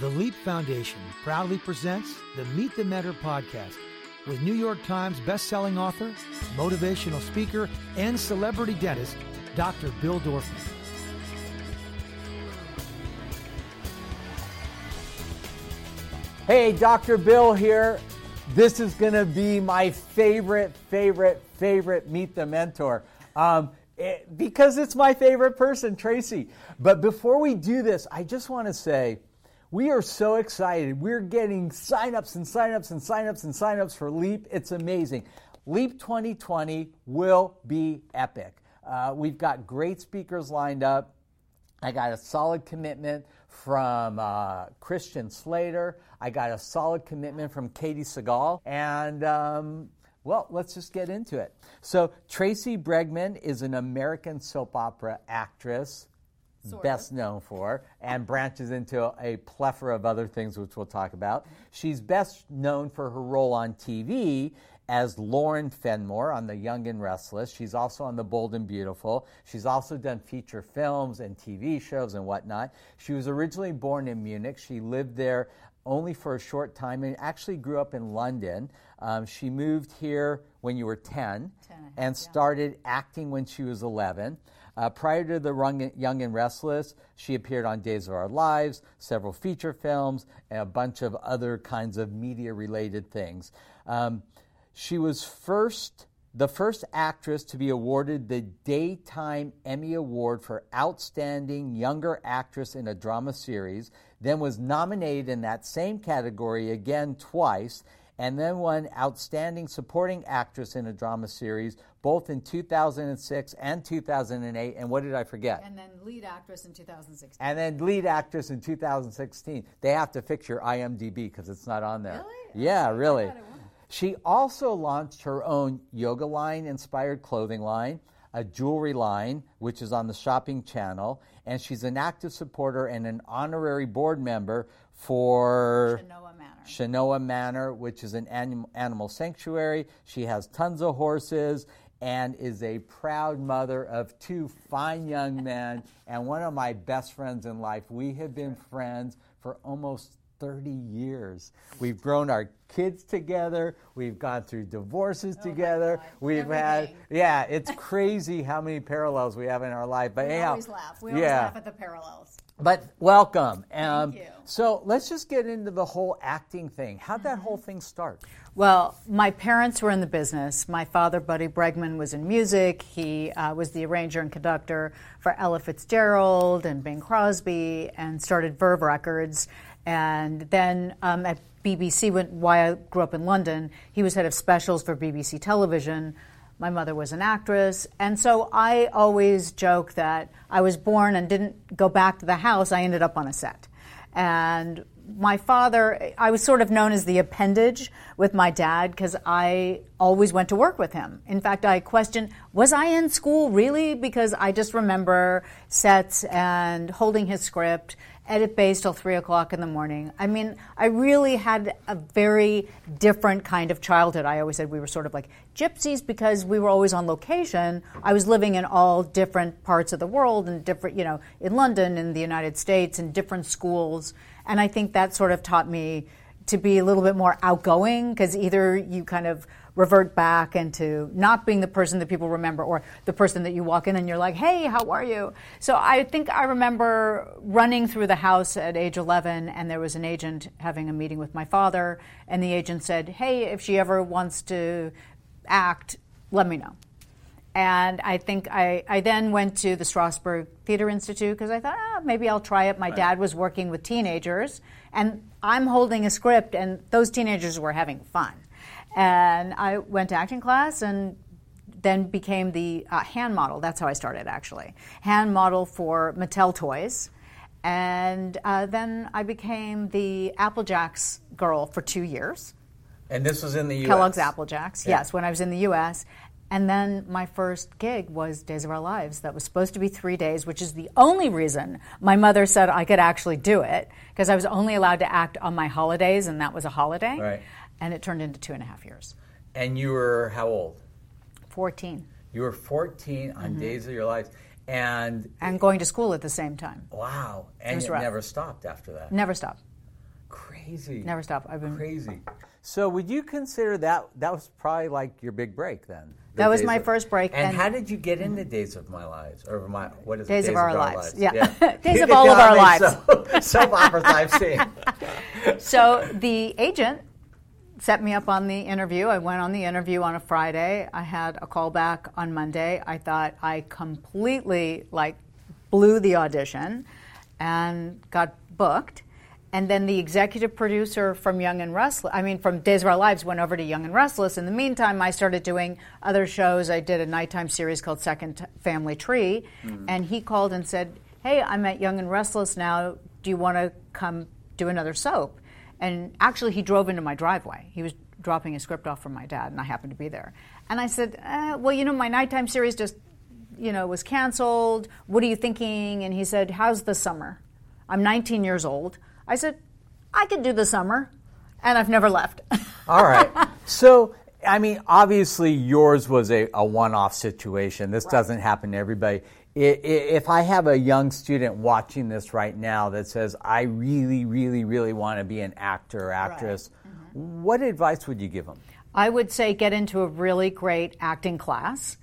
The Leap Foundation proudly presents the Meet the Mentor podcast with New York Times bestselling author, motivational speaker, and celebrity dentist, Dr. Bill Dorfman. Hey, Dr. Bill here. This is going to be my favorite, favorite, favorite Meet the Mentor. Um, it, because it's my favorite person, Tracy. But before we do this, I just want to say we are so excited. We're getting signups and signups and signups and signups for Leap. It's amazing. Leap 2020 will be epic. Uh, we've got great speakers lined up. I got a solid commitment from uh, Christian Slater. I got a solid commitment from Katey Sagal. And um, well, let's just get into it. So, Tracy Bregman is an American soap opera actress, Sort best of. known for, and branches into a plethora of other things, which we'll talk about. She's best known for her role on TV as Lauren Fenmore on The Young and Restless. She's also on The Bold and Beautiful. She's also done feature films and TV shows and whatnot. She was originally born in Munich. She lived there only for a short time and actually grew up in London. Um, she moved here when you were 10, 10, I and yeah. started acting when she was 11. Uh, prior to The Young and Restless, she appeared on Days of Our Lives, several feature films, and a bunch of other kinds of media related things. Um, she was first the first actress to be awarded the Daytime Emmy Award for Outstanding Younger Actress in a Drama Series, then was nominated in that same category again twice, and then won Outstanding Supporting Actress in a Drama Series both in 2006 and 2008. And what did I forget? And then lead actress in 2016. And then lead actress in 2016. They have to fix your IMDb because it's not on there. Really? Yeah, really. thought it was. She also launched her own yoga line inspired clothing line, a jewelry line, which is on the shopping channel, and she's an active supporter and an honorary board member for Manor. Chenoa Manor, which is an animal, animal sanctuary. She has tons of horses and is a proud mother of two fine young men and one of my best friends in life. We have been friends for almost 30 years. We've grown our kids together. We've gone through divorces Oh together. We've had, yeah, it's crazy how many parallels we have in our life. But We anyhow, always laugh. We always yeah. laugh at the parallels. But welcome. Um, you. So let's just get into the whole acting thing. How'd that Mm-hmm. whole thing start? Well, my parents were in the business. My father, Buddy Bregman, was in music. He uh, was the arranger and conductor for Ella Fitzgerald and Bing Crosby and started Verve Records. And then um, at BBC, when, why I grew up in London, he was head of specials for BBC Television. My mother was an actress. And so I always joke that I was born and didn't go back to the house. I ended up on a set. And my father, I was sort of known as the appendage with my dad because I always went to work with him. In fact, I questioned, was I in school really? Because I just remember sets and holding his script, edit base till three o'clock in the morning. I mean, I really had a very different kind of childhood. I always said we were sort of like gypsies because we were always on location. I was living in all different parts of the world and different, you know, in London, in the United States, in different schools. And I think that sort of taught me to be a little bit more outgoing because either you kind of revert back into not being the person that people remember or the person that you walk in and you're like, hey, how are you? So I think I remember running through the house at age 11 and there was an agent having a meeting with my father and the agent said, hey, if she ever wants to act, let me know. And I think I, I then went to the Strasberg Theater Institute because I thought, ah, maybe I'll try it. My dad was working with teenagers, and I'm holding a script, and those teenagers were having fun. And I went to acting class and then became the uh, hand model. That's how I started, actually. Hand model for Mattel Toys. And uh, then I became the Apple Jacks girl for two years. And this was in the U.S. Kellogg's Apple Jacks, Yeah. yes, when I was in the U.S. And then my first gig was Days of Our Lives. That was supposed to be three days, which is the only reason my mother said I could actually do it because I was only allowed to act on my holidays, and that was a holiday. Right. And it turned into two and a half years. And you were how old? 14. You were 14 on Mm-hmm. Days of Your Lives. And And going to school at the same time. wow. And was it never stopped after that. Never stopped. Crazy. Never stop. I've been crazy. So would you consider that that was probably like your big break then? That was my of- first break, And, and- how did you get into Days of My Lives or my what is it? Days of Our Lives. Yeah. Days of all of our lives. Soap operas I've seen. so the agent set me up on the interview. I went on the interview on a Friday. I had a call back on Monday. I thought I completely like blew the audition and got booked. And then the executive producer from Young and Restless, I mean, from Days of Our Lives, went over to Young and Restless. In the meantime, I started doing other shows. I did a nighttime series called Second Family Tree. And he called and said, Hey, I'm at Young and Restless now. Do you want to come do another soap? And actually, he drove into my driveway. He was dropping a script off from my dad, and I happened to be there. And I said, uh, Well, you know, my nighttime series just, you know, was canceled. What are you thinking? And he said, How's the summer? I'm 19 years old. I said, I could do the summer. And I've never left. All right. So, I mean, obviously yours was a, a one off situation. This doesn't happen to everybody. If I have a young student watching this right now that says, I really, really, really want to be an actor or actress, Mm-hmm. what advice would you give them? I would say get into a really great acting class.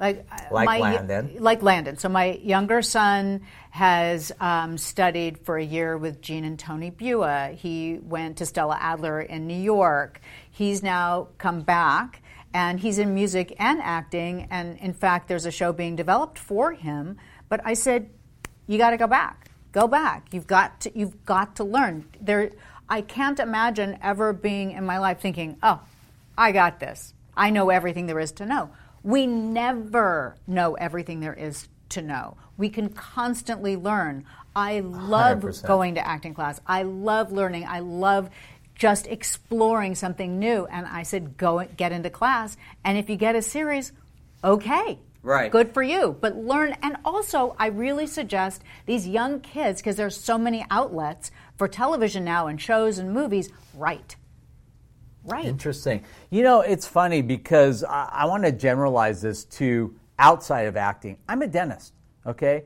Like, Like Landon. Like Landon. So my younger son has um, studied for a year with Gene and Tony Bua. He went to Stella Adler in New York. He's now come back and he's in music and acting. And in fact, there's a show being developed for him. But I said, you got to go back. Go back. You've got to. You've got to learn. There. I can't imagine ever being in my life thinking, "Oh, I got this. I know everything there is to know." We never know everything there is to know. We can constantly learn. I love 100%. going to acting class. I love learning. I love just exploring something new. And I said, go get into class. And if you get a series, okay. Right. Good for you. But learn. And also, I really suggest these young kids, because there's so many outlets for television now and shows and movies, write. Right. Interesting. You know, it's funny because I, I want to generalize this to outside of acting. I'm a dentist, okay?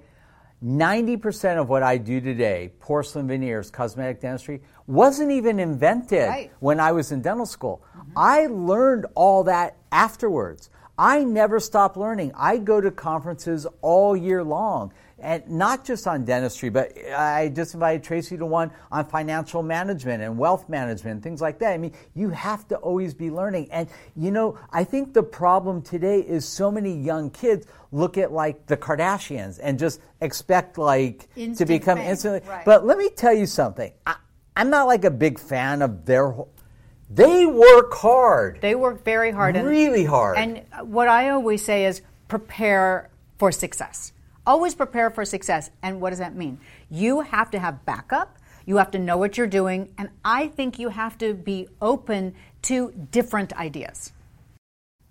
90% of what I do today, porcelain veneers, cosmetic dentistry, wasn't even invented Right. when I was in dental school. I learned all that afterwards. I never stop learning. I go to conferences all year long, and not just on dentistry, but I just invited Tracy to one on financial management and wealth management, things like that. I mean, you have to always be learning. And, you know, I think the problem today is so many young kids look at like the Kardashians and just expect like to become fame, instantly. right. But let me tell you something. I, I'm not like a big fan of their. whole- They work hard. They work very hard. and- Really hard. And what I always say is prepare for success. Always prepare for success. And what does that mean? You have to have backup. You have to know what you're doing. And I think you have to be open to different ideas.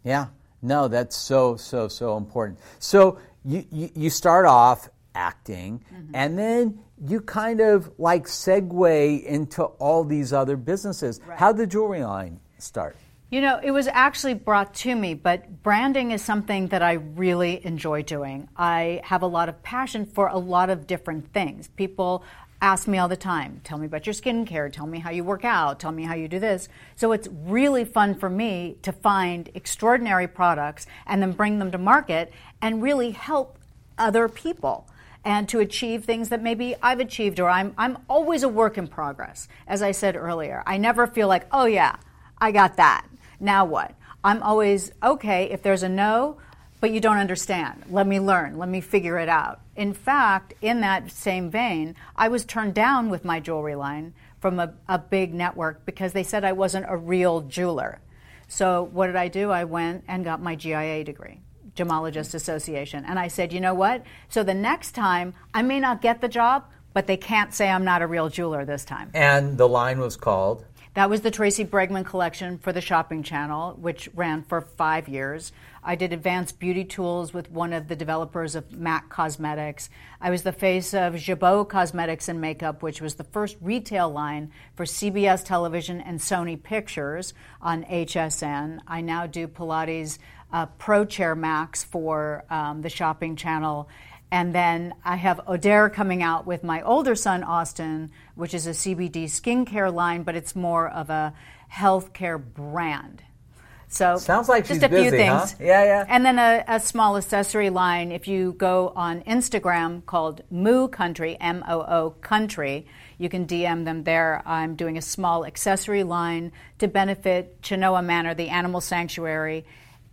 Yeah, no, that's so so so important. So you you, you start off acting, Mm-hmm. and then you kind of like segue into all these other businesses. How did the jewelry line start? You know, it was actually brought to me, but branding is something that I really enjoy doing. I have a lot of passion for a lot of different things. People ask me all the time, tell me about your skincare, tell me how you work out, tell me how you do this. So it's really fun for me to find extraordinary products and then bring them to market and really help other people and to achieve things that maybe I've achieved or I'm I'm always a work in progress. As I said earlier, I never feel like, "Oh yeah, I got that. Now what?" I'm always, "Okay, if there's a no, but you don't understand. Let me learn. Let me figure it out." In fact, in that same vein, I was turned down with my jewelry line from a, a big network because they said I wasn't a real jeweler. So what did I do? I went and got my GIA degree. Gemologist Association. And I said, you know what? So the next time, I may not get the job, but they can't say I'm not a real jeweler this time. And the line was called. That was the Tracy Bregman collection for the Shopping Channel, which ran for five years. I did advanced beauty tools with one of the developers of MAC Cosmetics. I was the face of Jabot Cosmetics and Makeup, which was the first retail line for CBS Television and Sony Pictures on HSN. I now do Pilates uh, Pro Chair Max for um, the Shopping Channel. And then I have O'Dare coming out with my older son, Austin, which is a CBD skincare line, but it's more of a healthcare brand. So Sounds like just she's a few busy, huh? things. Yeah, yeah. And then a, a small accessory line. If you go on Instagram called Moo Country, M O O Country, you can DM them there. I'm doing a small accessory line to benefit Chenoa Manor, the animal sanctuary,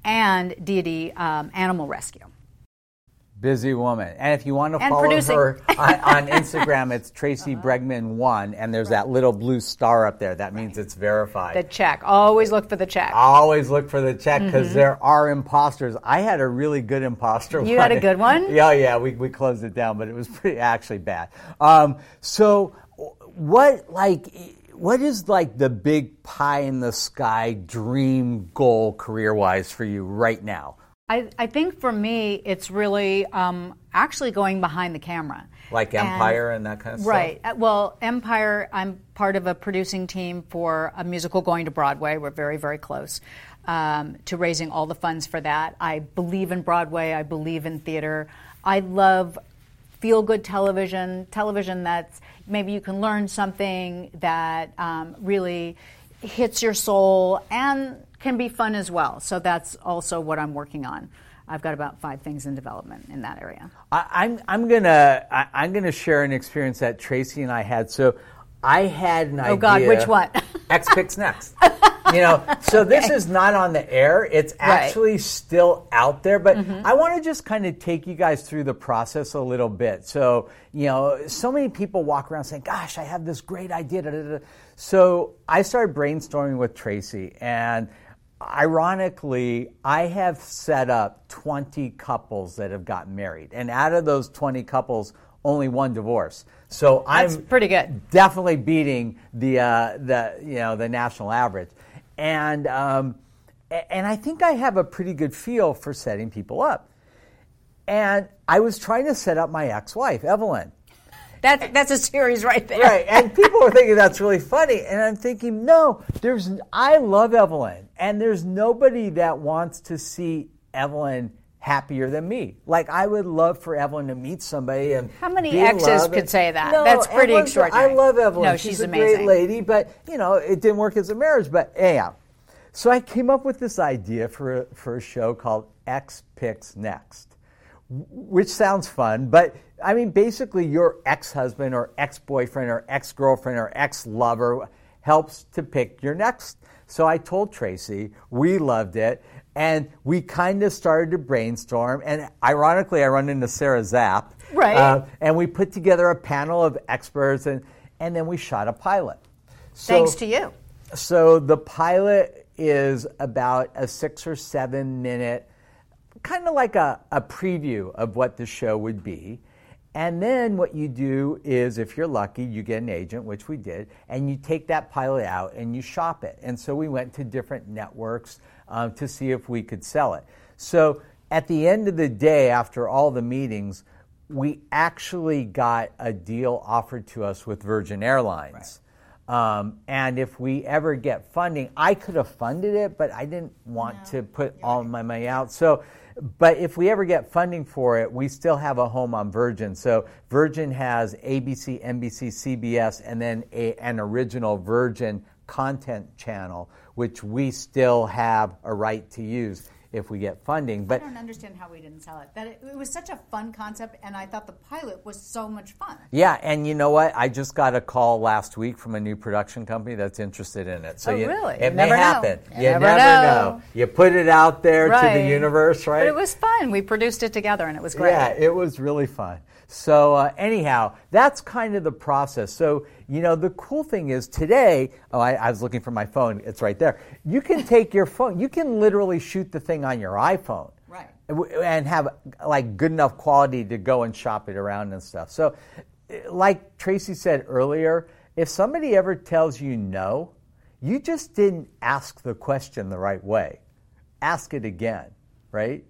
and Deity um, Animal Rescue. Busy woman. And if you want to And follow producing. her on, on Instagram, it's Tracy Bregman one, and there's that little blue star up there. That means it's verified. The check. Always look for the check. Always look for the check because there are imposters. I had a really good imposter. Mm-hmm. You had a good one? Yeah, yeah. We, we closed it down, but it was pretty actually bad. Um, so, what like what is like the big pie in the sky dream goal career wise for you right now? I, I think for me, it's really um, actually going behind the camera. Like Empire and that kind of stuff. Right. Uh, Well, Empire, I'm part of a producing team for a musical going to Broadway. We're very, very close um, to raising all the funds for that. I believe in Broadway, I believe in theater. I love feel good television, television that's maybe you can learn something that um, really hits your soul and can be fun as well. So that's also what I'm working on. I've got about five things in development in that area. I, I'm I'm gonna I, I'm gonna share an experience that Tracy and I had. So I had an idea. Oh, God, which one? X picks next. you know, so this is not on the air. It's actually still out there, but Mm-hmm. I want to just kind of take you guys through the process a little bit. So, you know, so many people walk around saying, "Gosh, I have this great idea." da, da, da." So I started brainstorming with Tracy, and ironically, I have set up 20 couples that have gotten married, and out of those 20 couples, only one divorce. So That's I'm pretty good. definitely beating the uh, the you know the national average, and um, and I think I have a pretty good feel for setting people up. And I was trying to set up my ex-wife, Evelyn. That's, that's a series right there. Right, and people are thinking that's really funny, and I'm thinking, no, there's. I love Evelyn, and there's nobody that wants to see Evelyn happier than me. Like I would love for Evelyn to meet somebody and How many exes could and- say that? No, That's pretty Evelyn's- extraordinary. I love Evelyn. No, she's, she's a amazing. great lady, but you know it didn't work as a marriage. But anyhow, so I came up with this idea for a, for a show called X Picks Next which sounds fun, but I mean, basically, your ex husband or ex boyfriend or ex girlfriend or ex lover helps to pick your next. So I told Tracy, we loved it, and we kind of started to brainstorm. And ironically, I run into Sarah Zapp. Right. uh, and we put together a panel of experts, and, and then we shot a pilot. So- Thanks to you. so the pilot is about a six or seven minute, kind of like a, a preview of what the show would be. And then what you do is, if you're lucky, you get an agent, which we did, and you take that pilot out and you shop it. And so we went to different networks um, to see if we could sell it. So at the end of the day, after all the meetings, we actually got a deal offered to us with Virgin Airlines. Um, and if we ever get funding, I could have funded it, but I didn't want to put all my money out. So, but if we ever get funding for it, we still have a home on Virgin. So Virgin has ABC, NBC, CBS, and then a, an original Virgin content channel, which we still have a right to use if we get funding. But I don't understand how we didn't sell it. That it, it was such a fun concept, and I thought the pilot was so much fun. Yeah, and you know what? I just got a call last week from a new production company that's interested in it. So Oh, you, really? It You may never know. happen. You You never never know. know. You put it out there to the universe, right? But it was fun. We produced it together, and it was great. Yeah, it was really fun. So uh, anyhow, that's kind of the process. So you know, the cool thing is today. Oh, I, I was looking for my phone. It's right there. You can take your phone. You can literally shoot the thing on your iPhone. Right. And have like good enough quality to go and shop it around and stuff. So, like Tracy said earlier, if somebody ever tells you no, you just didn't ask the question the right way. Ask it again, right?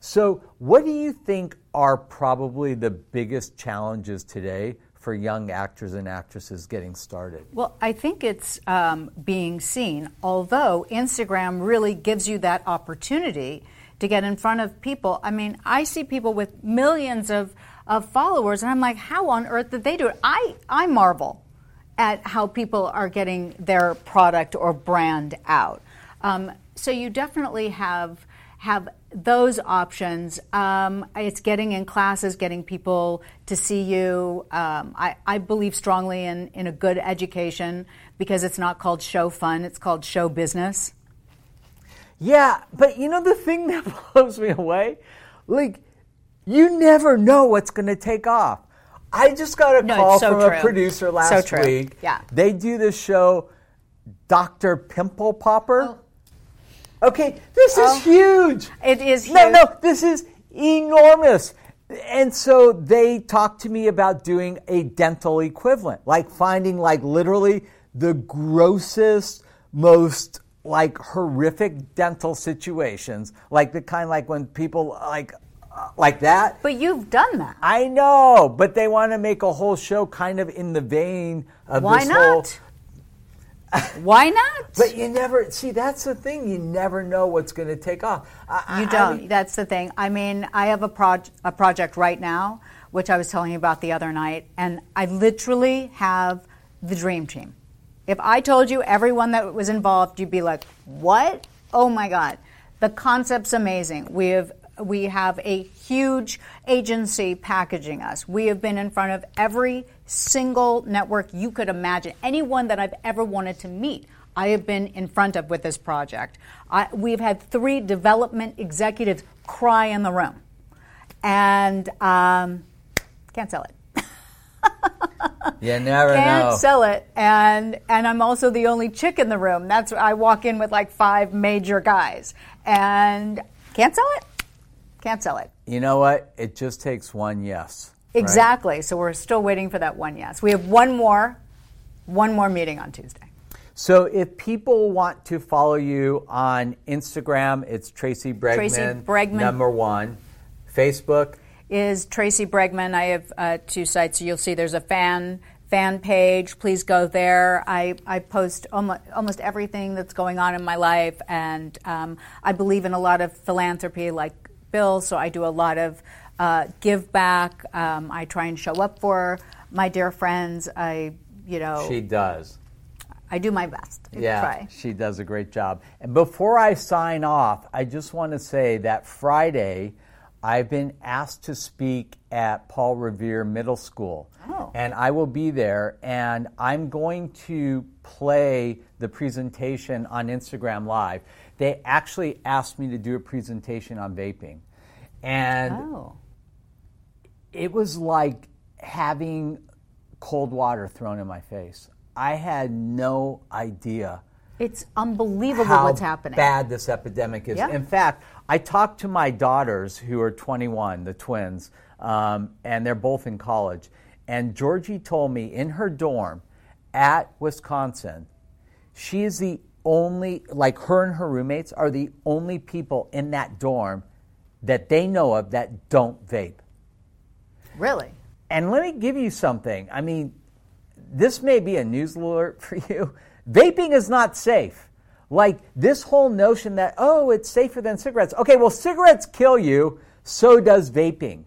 So, what do you think are probably the biggest challenges today for young actors and actresses getting started? Well, I think it's um, being seen, although Instagram really gives you that opportunity to get in front of people. I mean, I see people with millions of, of followers, and I'm like, how on earth did they do it? I, I marvel at how people are getting their product or brand out. Um, so you definitely have have those options. Um, it's getting in classes, getting people to see you. Um, I, I, believe strongly in, in a good education because it's not called show fun, it's called show business. Yeah, but you know the thing that blows me away? Like, you never know what's going to take off. I just got a no, call so from true. a producer last so week. Yeah. They do this show, Dr. Pimple Popper. Oh. Okay, this Oh. is huge. It is huge. no, no, this is enormous. And so they talked to me about doing a dental equivalent, like finding like literally the grossest, most like horrific dental situations, like the kind like when people like uh, like that. But you've done that. I know, but they want to make a whole show kind of in the vein of Why this whole not? Why not? But you never see. That's the thing. You never know what's going to take off. I, I- You I don't. mean- That's the thing. I mean, I have a, proj- a project right now, which I was telling you about the other night, and I literally have the dream team. If I told you everyone that was involved, you'd be like, "What? Oh my god!" The concept's amazing. We have we have a huge agency packaging us. We have been in front of every single network you could imagine. Anyone that I've ever wanted to meet, I have been in front of with this project. I, we've had three development executives cry in the room, and um, can't sell it. You never Can't know. sell it, and and I'm also the only chick in the room. That's I walk in with like five major guys, and can't sell it. Can't sell it. you know what? It just takes one yes. Right? Exactly. So we're still waiting for that one yes. We have one more, one more meeting on Tuesday. So if people want to follow you on Instagram, it's Tracy Bregman, Tracy Bregman. number one. Facebook, is Tracy Bregman. I have uh, two sites. You'll see there's a fan fan page. Please go there. I, I post almost, almost everything that's going on in my life, and um, I believe in a lot of philanthropy, like Bill. So I do a lot of uh, give back. Um, I try and show up for my dear friends. I you know she does. I do my best. I Yeah, try. she does a great job. And before I sign off, I just want to say that Friday, I've been asked to speak at Paul Revere Middle School. Oh. And I will be there, and I'm going to play the presentation on Instagram Live. They actually asked me to do a presentation on vaping. And Oh, it was like having cold water thrown in my face. I had no idea it's unbelievable how what's happening. How bad this epidemic is. Yeah. In fact, I talked to my daughters who are 21, the twins, um, and they're both in college. And Georgie told me in her dorm at Wisconsin, she is the only, like her and her roommates are the only people in that dorm that they know of that don't vape. Really? And let me give you something. I mean, this may be a news alert for you. Vaping is not safe. Like this whole notion that, oh, it's safer than cigarettes. Okay, well, cigarettes kill you, so does vaping.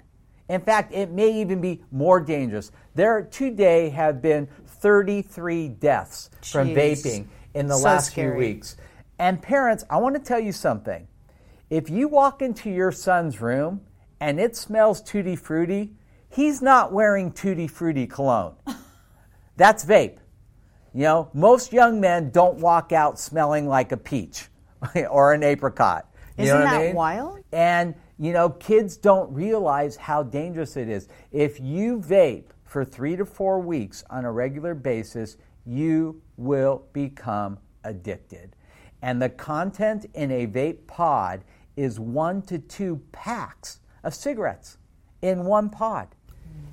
In fact, it may even be more dangerous. There today have been 33 deaths from vaping in the So last scary. few weeks. And parents, I want to tell you something. If you walk into your son's room and it smells tutti frutti, he's not wearing tutti frutti cologne. That's vape. You know, most young men don't walk out smelling like a peach or an apricot. You Isn't know what I that mean? wild? And, you know, kids don't realize how dangerous it is. If you vape for three to four weeks on a regular basis, you will become addicted. And the content in a vape pod is one to two packs of cigarettes in one pod.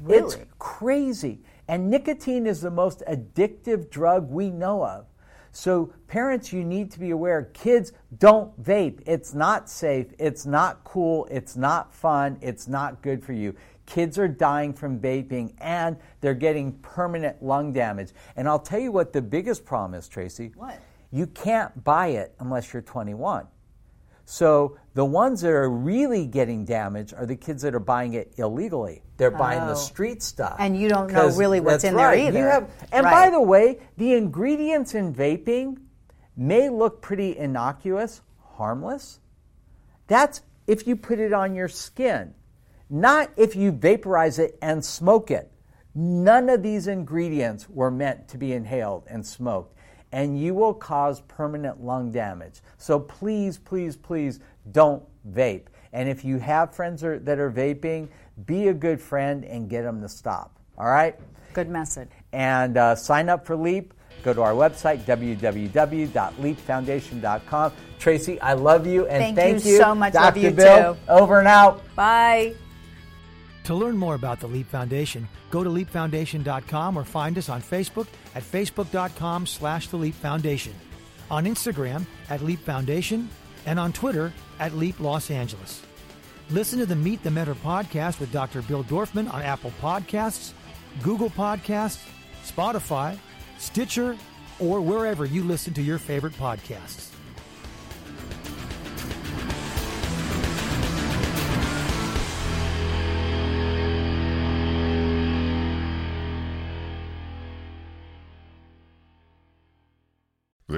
It's crazy. And nicotine is the most addictive drug we know of. So, parents, you need to be aware kids don't vape. It's not safe. It's not cool. It's not fun. It's not good for you. Kids are dying from vaping and they're getting permanent lung damage. And I'll tell you what the biggest problem is, Tracy. What? You can't buy it unless you're 21. So the ones that are really getting damaged are the kids that are buying it illegally. They're buying Oh. the street stuff. And you don't know really what's in there either. You have, and by the way, the ingredients in vaping may look pretty innocuous, harmless. That's if you put it on your skin, not if you vaporize it and smoke it. None of these ingredients were meant to be inhaled and smoked, and you will cause permanent lung damage. So please, please, please don't vape. And if you have friends are- that are vaping, be a good friend and get them to stop. All right? Good message. and uh, sign up for LEAP. Go to our website, www.leapfoundation.com. Tracy, I love you and Thank thank, you so much. Dr. Love you Bill, too. over and out. Bye. To learn more about the Leap Foundation, go to leapfoundation.com or find us on Facebook at facebook.com slash the Leap Foundation, on Instagram at Leap Foundation, and on Twitter at Leap Los Angeles. Listen to the Meet the Mentor podcast with Dr. Bill Dorfman on Apple Podcasts, Google Podcasts, Spotify, Stitcher, or wherever you listen to your favorite podcasts.